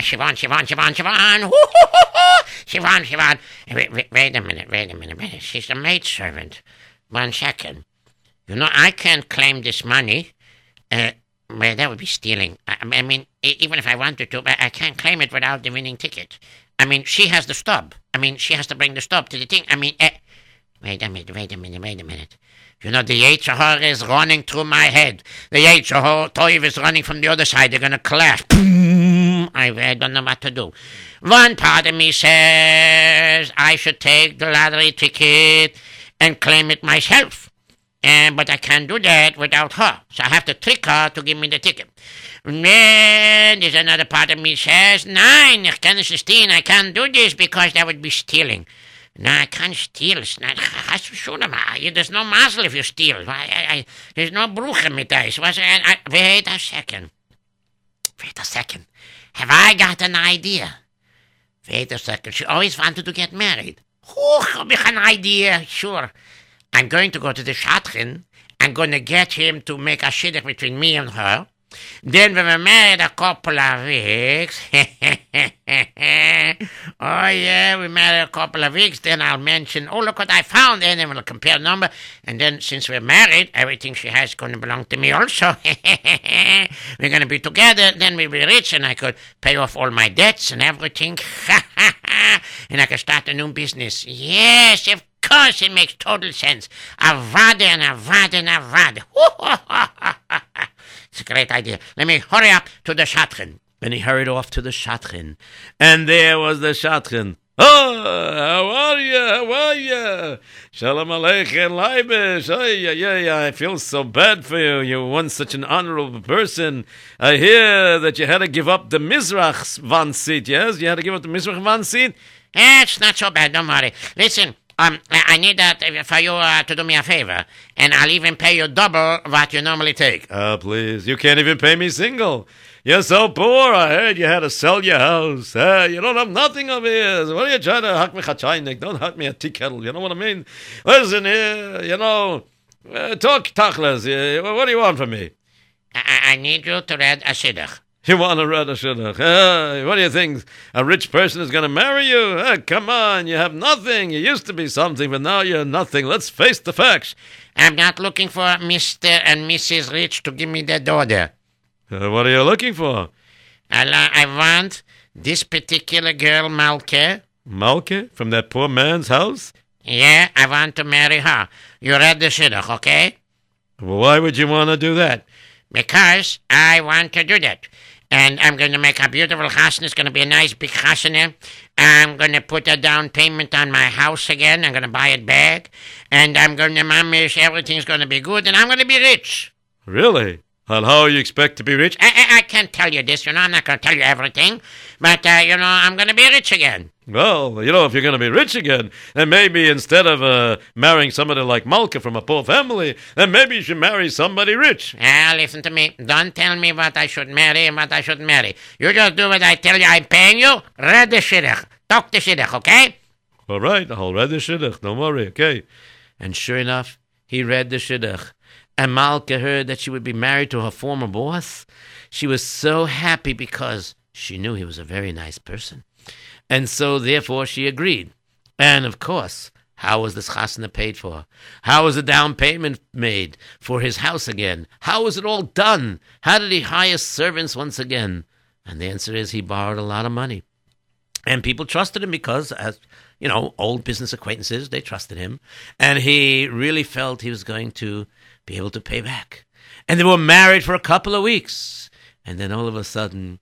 She won. She won. She won. She won. She won. She won. Wait, wait, wait a minute. Wait a minute. Wait. She's a maid servant. One second. You know, I can't claim this money. Uh, well, that would be stealing. I, I mean, even if I wanted to, I, can't claim it without the winning ticket. I mean, she has the stub. I mean, she has to bring the stub to the thing. I mean, eh, wait a minute, wait a minute, wait a minute. You know, the HR is running through my head. The HR Toiv is running from the other side. They're going to clash. I, I don't know what to do. One part of me says I should take the lottery ticket and claim it myself. And but I can't do that without her. So I have to trick her to give me the ticket. And then there's another part of me says, Nein, ich kann nicht stehlen. I can't do this because that would be stealing. No, I can't steal. It's not, hast du. There's no mazel if you steal. I, I, I, there's no bruche mit I, I, wait a second. Wait a second. Have I got an idea? Wait a second. She always wanted to get married. Oh, hab ich an idea. Sure. I'm going to go to the shadchan. I'm going to get him to make a shidduch between me and her. Then when we're married a couple of weeks, [LAUGHS] oh yeah, we married a couple of weeks, then I'll mention, oh look what I found, and then we'll compare number, and then since we're married, everything she has is going to belong to me also. [LAUGHS] we're going to be together, then we'll be rich, and I could pay off all my debts and everything, [LAUGHS] and I can start a new business. Yes, of course, it makes total sense. Avada and avada and avada. [LAUGHS] It's a great idea. Let me hurry up to the shadchan. And he hurried off to the shadchan. And there was the shadchan. Oh, how are you? How are you? Shalom Aleichem, Leibish. Ay, ay, ay, I feel so bad for you. You're once such an honorable person. I hear that you had to give up the Mizrach vant seat, yes? You had to give up the Mizrach vant seat? Eh, it's not so bad, don't worry. Listen, um, I need that for you uh, to do me a favor, and I'll even pay you double what you normally take. Oh, please. You can't even pay me single. You're so poor. I heard you had to sell your house. Uh, you don't have nothing of yours. What are you trying to hack me a chaynik? Don't hack me a tea kettle. You know what I mean? Listen here, you know, uh, talk tachlas. What do you want from me? I, I- I need you to read a shidduch. You want a shidduch? Uh, what do you think? A rich person is going to marry you? Uh, come on, you have nothing. You used to be something, but now you're nothing. Let's face the facts. I'm not looking for Mr. and Mrs. Rich to give me their daughter. Uh, what are you looking for? I, I want this particular girl, Malke. Malke from that poor man's house? Yeah, I want to marry her. You read the shidduch, okay? Well, why would you want to do that? Because I want to do that. And I'm going to make a beautiful chasna. It's going to be a nice big chasna. I'm going to put a down payment on my house again. I'm going to buy it back. And I'm going to mamish. Everything's going to be good. And I'm going to be rich. Really? And how you expect to be rich? I, I, I can't tell you this, you know. I'm not going to tell you everything. But, uh, you know, I'm going to be rich again. Well, you know, if you're going to be rich again, then maybe instead of uh, marrying somebody like Malka from a poor family, then maybe you should marry somebody rich. Now, listen to me. Don't tell me what I should marry and what I shouldn't marry. You just do what I tell you. I'm paying you. Read the shidduch. Talk the shidduch, okay? All right, I'll read the shidduch. Don't worry, okay? And sure enough, he read the shidduch. And Malka heard that she would be married to her former boss. She was so happy because she knew he was a very nice person. And so, therefore, she agreed. And of course, how was this chasna paid for? How was the down payment made for his house again? How was it all done? How did he hire servants once again? And the answer is he borrowed a lot of money. And people trusted him because, as you know, old business acquaintances, they trusted him. And he really felt he was going to be able to pay back. And they were married for a couple of weeks. And then all of a sudden,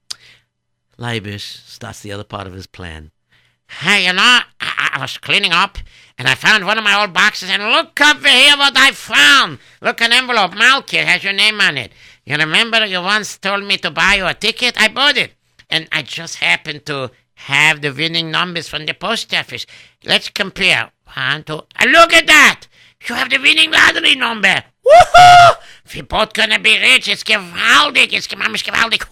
Leibish starts the other part of his plan. Hey, you know, I, I was cleaning up and I found one of my old boxes and look over here what I found. Look, an envelope. Malky, has your name on it. You remember you once told me to buy you a ticket? I bought it. and I just happened to have the winning numbers from the post office. Let's compare. One, two, look at that! You have the winning lottery number. Woohoo! Both gonna be rich. It's gewaldig. It's mamisch gewaltig.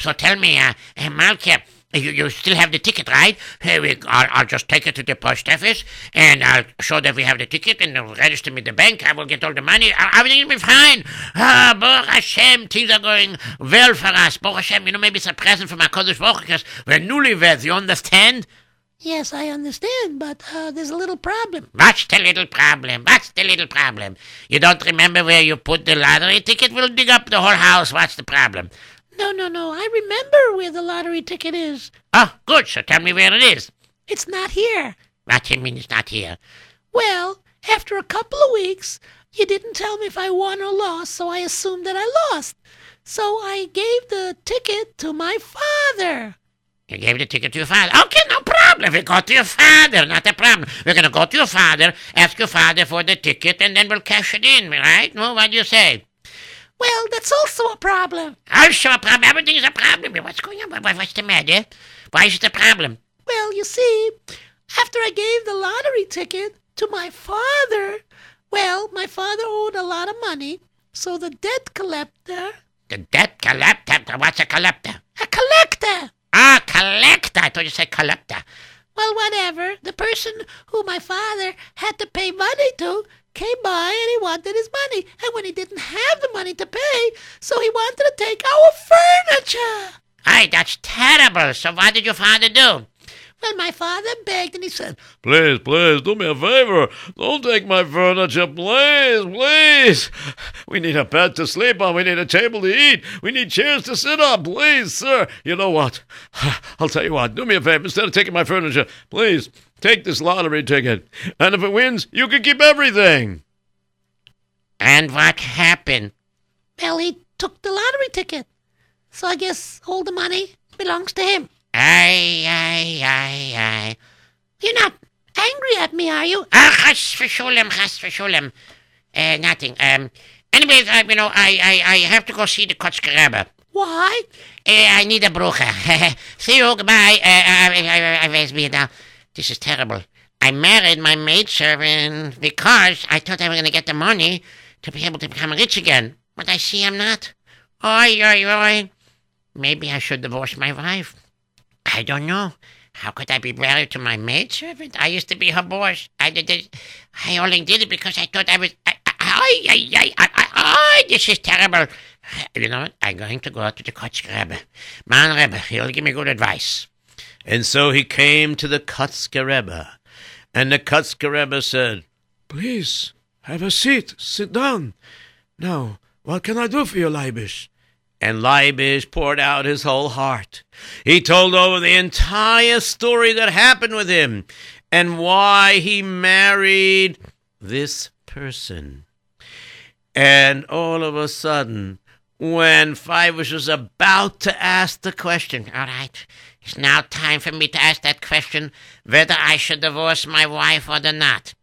so tell me, uh, uh, Malke, you, you still have the ticket, right? Hey, we, I'll, I'll just take it to the post office and I'll show that we have the ticket and they'll register me the bank. I will get all the money. Everything will be fine. Ah, Baruch Hashem, things are going well for us. Baruch Hashem, you know, maybe it's a present from our Kodesh Baruch we're newlyweds. You understand? Yes, I understand, but uh, there's a little problem. What's the little problem? What's the little problem? You don't remember where you put the lottery ticket? We'll dig up the whole house. What's the problem? No, no, no. I remember where the lottery ticket is. Oh, good. So tell me where it is. It's not here. What do you mean it's not here? Well, after a couple of weeks, you didn't tell me if I won or lost, so I assumed that I lost. So I gave the ticket to my father. You gave the ticket to your father. Okay, no problem. We go to your father. Not a problem. We're going to go to your father, ask your father for the ticket, and then we'll cash it in, right? No, what do you say? Well, that's also a problem. Also a problem. Everything is a problem. What's going on? What's the matter? Why is it a problem? Well, you see, after I gave the lottery ticket to my father, well, my father owed a lot of money, so the debt collector, The debt collector. What's a collector? a collector, Ah, collector. I thought you said collector. well, whatever, the person who my father had to pay money to came by and he wanted his money. And when he didn't have the money to pay, so he wanted to take our furniture. Hey, that's terrible. So what did your father do? Well, my father begged and he said, Please, please, do me a favor. Don't take my furniture, please, please. We need a bed to sleep on. We need a table to eat. We need chairs to sit on. Please, sir. You know what? [SIGHS] I'll tell you what. Do me a favor. Instead of taking my furniture, please take this lottery ticket. And if it wins, you can keep everything. And what happened? well, he took the lottery ticket. So I guess all the money belongs to him. Aye, aye, aye, aye. You're not angry at me, are you? Ah, chas v'sholem, chas v'sholem. Uh, nothing. Um, anyways, uh, you know, I, I, I have to go see the Kotzker Rebbe. Why? Uh, I need a brucha. [LAUGHS] see you, goodbye. Uh, I, I, I, I now. This is terrible. I married my maidservant because I thought I was going to get the money to be able to become rich again. But I see I'm not. Oi, oi, oi. Maybe I should divorce my wife. I don't know. How could I be married to my maidservant? I used to be her boss. I did it. I only did it because I thought I was. I, I, I, I, I, I, this is terrible. You know what? I'm going to go out to the Kotzker Rebbe. Man Rebbe, he'll give me good advice. And so he came to the Kotzker Rebbe. And the Kotzker Rebbe said, Please, have a seat. Sit down. Now, what can I do for you, Leibish? And Leibish poured out his whole heart. He told over the entire story that happened with him and why he married this person. And all of a sudden, when Fivish was about to ask the question, All right. It's now time for me to ask that question whether I should divorce my wife or not.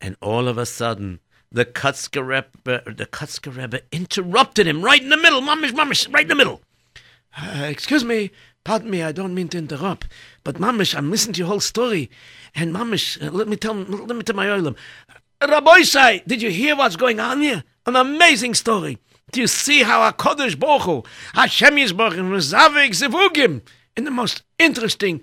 and all of a sudden, the Kotzker Rebbe, the interrupted him right in the middle. Mamish, mamish, right in the middle. Uh, excuse me, pardon me, I don't mean to interrupt, but Mamish, I'm listening to your whole story, and Mamish, uh, let me tell, let me tell my oilam. Rabbi did you hear what's going on here? An amazing story. Do you see how HaKadosh Baruch Hu, Hashem and Rezavik Zivugim, in the most interesting,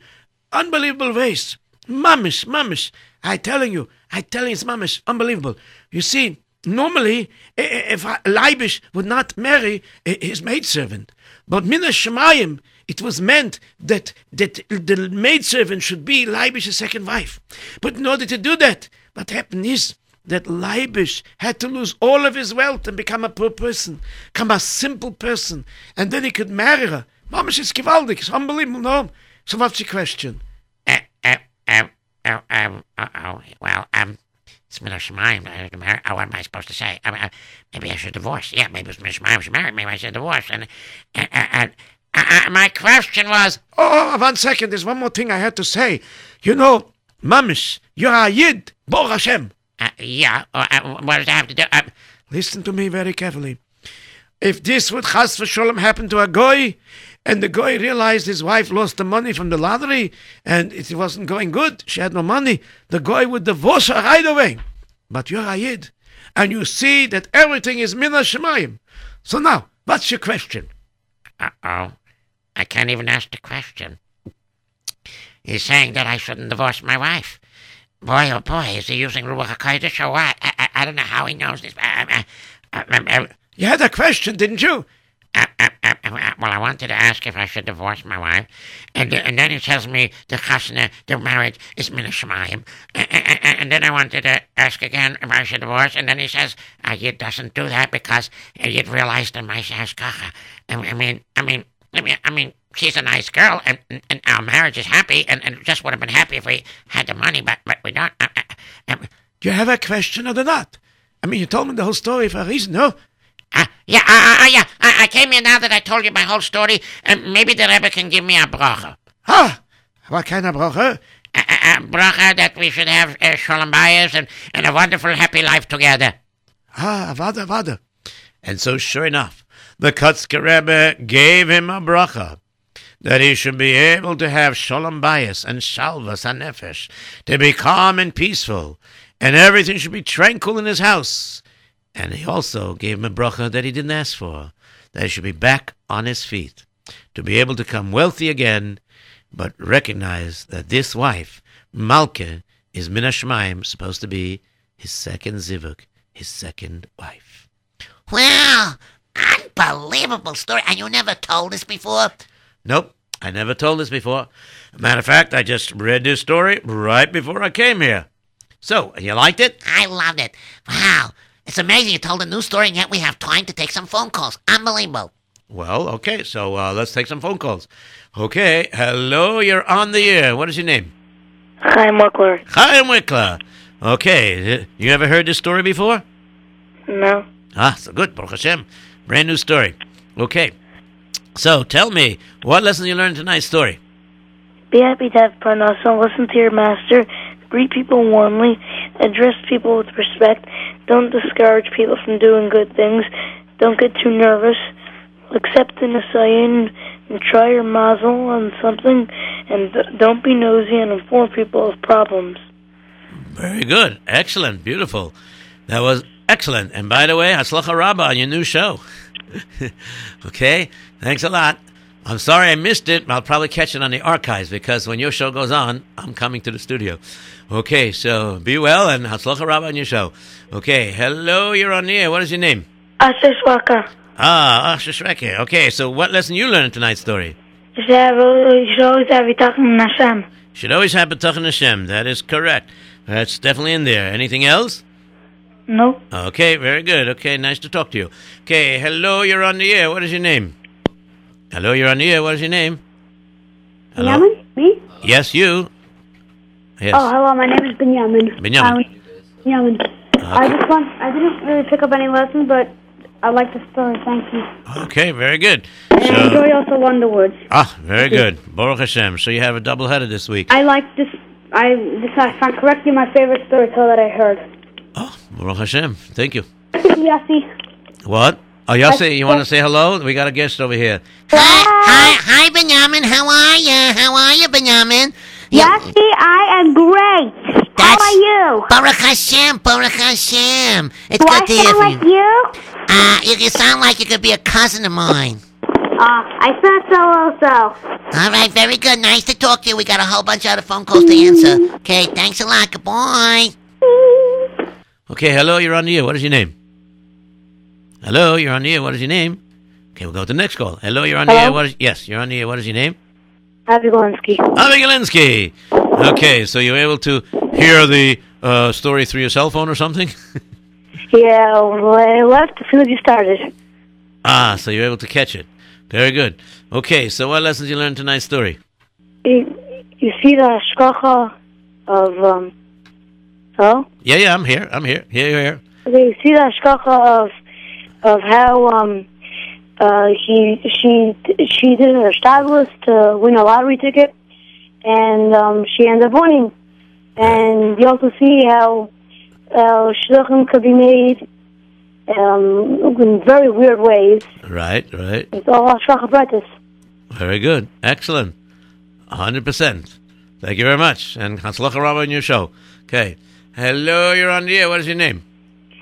unbelievable ways. Mamish, mamish, I telling you, I tell you, it's mamish, unbelievable. You see, normally, if Leibish would not marry his maidservant, but Mina Shemayim, it was meant that, that the maidservant should be Leibish's second wife. But in order to do that, what happened is that Leibish had to lose all of his wealth and become a poor person, become a simple person, and then he could marry her. Mamish is gewaldig, it's unbelievable, no? So what's the question? Uh, uh, uh, uh, um, oh, well, um, Shemaim. Uh, what am I supposed to say? Uh, uh, maybe I should divorce. Yeah, maybe Shemaim should marry. Maybe I should divorce. And, uh, uh, uh, my question was, Oh, one second, there's one more thing I had to say. You know, Mamish, you're a Yid, Baruch Hashem. uh, yeah, uh, uh, what does that have to do? Uh, Listen to me very carefully. If this would chas v'sholem happen to a goy, And the guy realized his wife lost the money from the lottery and it wasn't going good. She had no money. The guy would divorce her right away. But you're a Yid, and you see that everything is Mina Shemayim. So now, what's your question? Uh-oh. I can't even ask the question. He's saying that I shouldn't divorce my wife. Boy, oh boy, is he using Ruach HaKodesh or what? I, I, I don't know how he knows this. Uh, uh, uh, uh, You had a question, didn't you? Well, I wanted to ask if I should divorce my wife, and, and then he tells me the chasna, the marriage is min shemayim, and, and, and then I wanted to ask again if I should divorce, and then he says uh, Yid doesn't do that because Yid realized in my hashgacha. I, I mean, I mean, I mean, I mean, she's a nice girl, and, and, our marriage is happy, and, and just would have been happy if we had the money, but but we don't. Uh, uh, uh, Do you have a question or not? I mean, you told me the whole story for a reason, no? uh, yeah, uh, uh, uh, yeah. I, I came here now that I told you my whole story, and maybe the Rebbe can give me a bracha. Ah, what kind of bracha? a, a, a bracha that we should have uh, shalom bayis and, and a wonderful, happy life together. Ah, avada, avada. And so, sure enough, the Kotzker Rebbe gave him a bracha that he should be able to have shalom bayis and shalvas nefesh, to be calm and peaceful, and everything should be tranquil in his house. And he also gave him a bracha that he didn't ask for, that he should be back on his feet, to be able to come wealthy again, but recognize that this wife, Malke, is Mina Shemaim, supposed to be his second zivuk, his second wife. Wow, unbelievable story. And you never told us before? Nope, I never told this before. Matter of fact, I just read this story right before I came here. So, you liked it? I loved it. Wow, it's amazing you told a new story and yet we have time to take some phone calls. Unbelievable. Well, okay, so uh, let's take some phone calls. Okay, hello, you're on the air. What is your name? Hi, Muckler. Chaim Wickler. Okay, you ever heard this story before? No. Ah, so good, Baruch Hashem. Brand new story. Okay, so tell me, what lesson you learned in tonight's story? Be happy to have parnasa. Listen to your master. Greet people warmly. Address people with respect. Don't discourage people from doing good things. Don't get too nervous. Accept the Nisayon and try your mazel on something. And don't be nosy and inform people of problems. Very good. Excellent. Beautiful. That was excellent. And by the way, Hatzlacha Rabbah on your new show. [LAUGHS] okay. Thanks a lot. I'm sorry I missed it. I'll probably catch it on the archives because when your show goes on, I'm coming to the studio. Okay, so be well and Hatzlacha Rabbah on your show. Okay, hello, you're on the air. What is your name? Asishwaka. Ah, Asher Okay, so what lesson you learned in tonight's story? You should have- you should always have Yitachim Hashem. Should always have B'tachan Hashem. That is correct. That's definitely in there. Anything else? No. Okay, very good. Okay, nice to talk to you. Okay, hello, you're on the air. What is your name? Hello, you're on the air. What is your name? Hello? Benjamin? Me? Yes, you. Yes. Oh, hello. My name is Benjamin. Benjamin. Um, Benjamin. I just want. I didn't really pick up any lessons, but I like the story. Thank you. Okay, very good. And So, enjoy also Wonderwords. ah, very good. Baruch Hashem. So you have a double header this week. I like this. I this I found correctly my favorite storyteller that I heard. Oh, Baruch Hashem. Thank you. Yassi. What? Oh, y'all say you want to say hello? We got a guest over here. Hi, hi, hi, Benjamin. How are you? How are you, Benjamin? Yassi, I am great. How That's- are you? Baruch Hashem, Baruch Hashem. It's Do I good to hear sound from like you. you? Uh, you, you sound like you could be a cousin of mine. Uh, I thought so also. All right, very good. Nice to talk to you. We got a whole bunch of other phone calls to answer. Okay, thanks a lot. Goodbye. Okay, hello, you're on the air. What is your name? Hello, you're on the air. What is your name? Okay, we'll go to the next call. Hello, you're on the air. What is, yes, you're on the air. What is your name? Avi Galinsky. Okay, so you're able to hear the uh, story through your cell phone or something? [LAUGHS] Yeah, well, I left as soon as you started. ah, so you're able to catch it. Very good. Okay, so what lessons you learned tonight's story? You, you see the shkacha of, um, hello? Yeah, yeah, I'm here. I'm here. Here, here. Okay, you see the shkacha of, of how, um, uh, she, she, she did her stylist to win a lottery ticket, and, um, she ended up winning. And you also see how, uh, shluchim could be made, um, in very weird ways. Right, right. It's all shkacha practice. Very good. Excellent. 100%. Thank you very much. And Hatzlacha Rabba on your show. Okay. Hello, you're on the air. What is your name?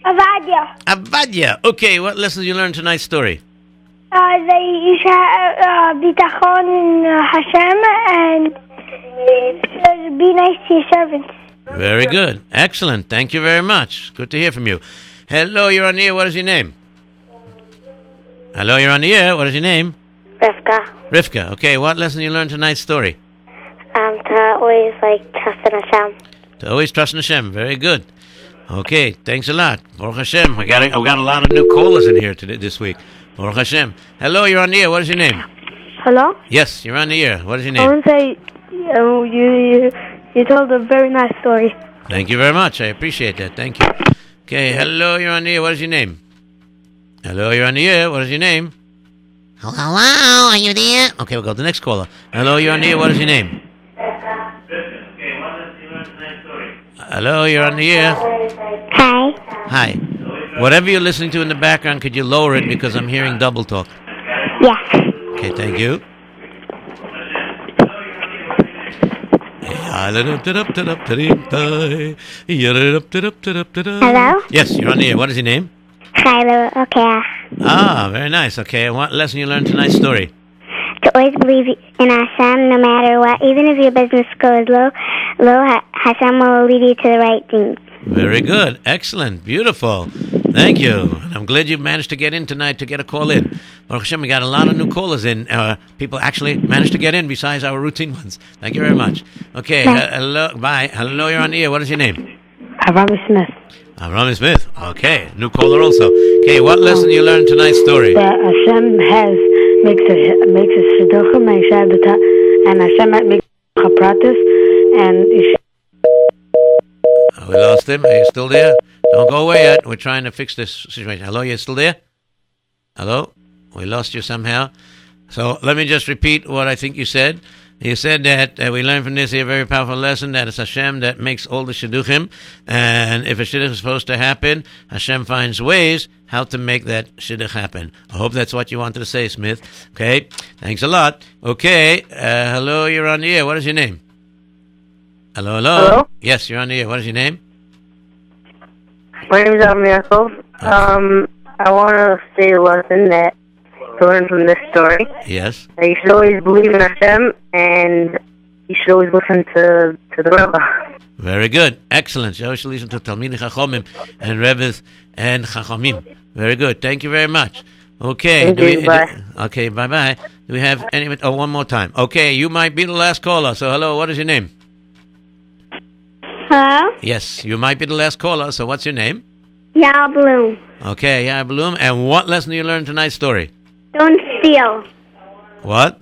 Avadia. Avadia. Okay, what lessons you learned tonight's story? Uh, that you should have uh, bitachon in uh, Hashem and be nice to your servants. Very good. Excellent. Thank you very much. Good to hear from you. Hello, you're on the air. What is your name? Hello, you're on the air. What is your name? Rivka, Rivka. Okay, what lesson you learned tonight's story? um, to always like trust in Hashem. To always trust in Hashem. Very good. Okay, thanks a lot. Baruch Hashem. We got a, got a lot of new callers in here today this week. Baruch Hashem. Hello, you're on the air. What is your name? Hello? Yes, you're on the air. What is your I name? want to say you, you you told a very nice story. Thank you very much. I appreciate that. Thank you. Okay, hello, you're on the air. What is your name? Hello, you're on the air. What is your name? Hello, are you there? Okay, we'll go to the next caller. Hello, you're on the air. What is your name? Hello, you're on the air. Hi. Hi. Whatever you're listening to in the background, could you lower it because I'm hearing double talk? Yes. Okay, thank you. Hello? Yes, you're on the air. What is your name? Shiloh. Okay. Ah, very nice. Okay, what lesson you learned tonight's story? To always believe in Hashem no matter what. Even if your business goes low, low Ha- Hashem will lead you to the right things. Very good. Excellent. Beautiful. Thank you. And I'm glad you managed to get in tonight to get a call in. Baruch Hashem, we got a lot of new callers in. Uh, people actually managed to get in besides our routine ones. Thank you very much. Okay. Bye. he- hello. Bye. Hello, you're on the air. What is your name? Avram Smith. I'm Rami Smith. Okay. New caller also. Okay. What lesson you learned tonight's story? That Hashem has makes a and Shabbat and Hashem a practice and Oh, we lost him. Are you still there? Don't go away yet. We're trying to fix this situation. Hello, you still there? Hello? We lost you somehow. So let me just repeat what I think you said. You said that uh, we learn from this a very powerful lesson that it's Hashem that makes all the shidduchim, and if a shidduch is supposed to happen, Hashem finds ways how to make that shidduch happen. I hope that's what you wanted to say, Smith. Okay, thanks a lot. Okay, uh, hello, you're on the air. What is your name? Hello, hello. Hello? Yes, you're on the air. What is your name? My name is Yaakov. Um, I want to say a lesson that to learn from this story. Yes. That you should always believe in Hashem, and you should always listen to to the Rebbe. Very good. Excellent. You should listen to Talmid Chachomim and Rebbe's and Chachomim. Very good. Thank you very much. Okay. Thank do you. we, Bye. do- okay, bye bye. Do we have any? Oh, one more time. Okay, you might be the last caller. So, hello, what is your name? Hello? Yes, you might be the last caller. So, what's your name? Yeah, Bloom. Okay, yeah, Bloom. And what lesson do you learn tonight's story? Don't steal. What?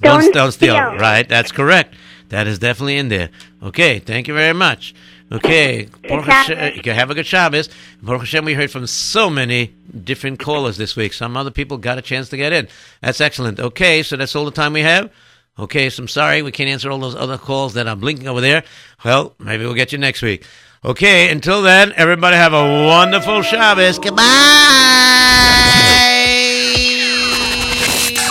Don't don't steal. steal. Right, that's correct. That is definitely in there. Okay, thank you very much. Okay, Hashem, Shabbos. you can have a good Shabbos. Baruch Hashem, we heard from so many different callers this week. Some other people got a chance to get in. That's excellent. Okay, so that's all the time we have. Okay, so I'm sorry we can't answer all those other calls that are blinking over there. Well, maybe we'll get you next week. Okay, until then, everybody have a wonderful Shabbos. Goodbye.